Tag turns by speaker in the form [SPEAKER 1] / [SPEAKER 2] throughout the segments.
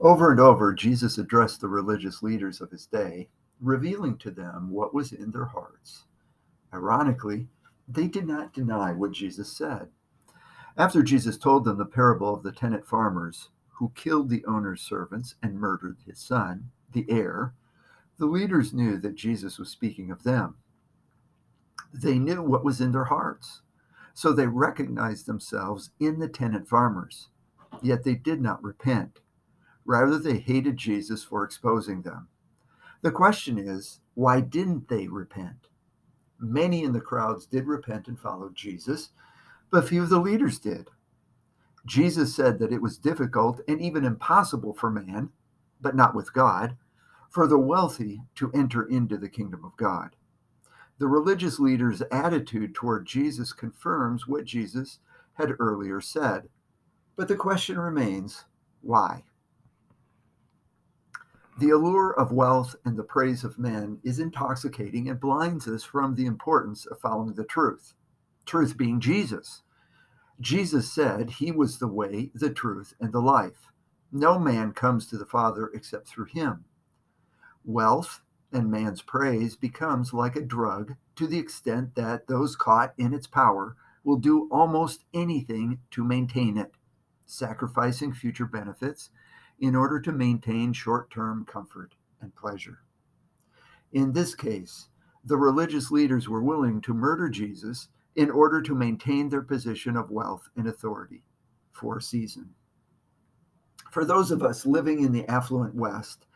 [SPEAKER 1] Over and over, Jesus addressed the religious leaders of his day, revealing to them what was in their hearts. Ironically, they did not deny what Jesus said. After Jesus told them the parable of the tenant farmers who killed the owner's servants and murdered his son, the heir, the leaders knew that Jesus was speaking of them. They knew what was in their hearts, so they recognized themselves in the tenant farmers, yet they did not repent. Rather, they hated Jesus for exposing them. The question is, why didn't they repent? Many in the crowds did repent and followed Jesus, but few of the leaders did. Jesus said that it was difficult and even impossible for man, but not with God, for the wealthy to enter into the kingdom of God. The religious leaders' attitude toward Jesus confirms what Jesus had earlier said. But the question remains why? The allure of wealth and the praise of men is intoxicating and blinds us from the importance of following the truth, truth being Jesus. Jesus said he was the way, the truth, and the life. No man comes to the Father except through him. Wealth and man's praise becomes like a drug to the extent that those caught in its power will do almost anything to maintain it, sacrificing future benefits in order to maintain short term comfort and pleasure. In this case, the religious leaders were willing to murder Jesus in order to maintain their position of wealth and authority for a season. For those of us living in the affluent West,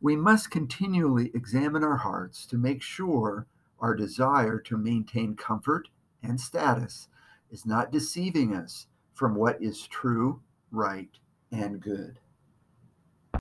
[SPEAKER 1] we must continually examine our hearts to make sure our desire to maintain comfort and status is not deceiving us from what is true, right, and good.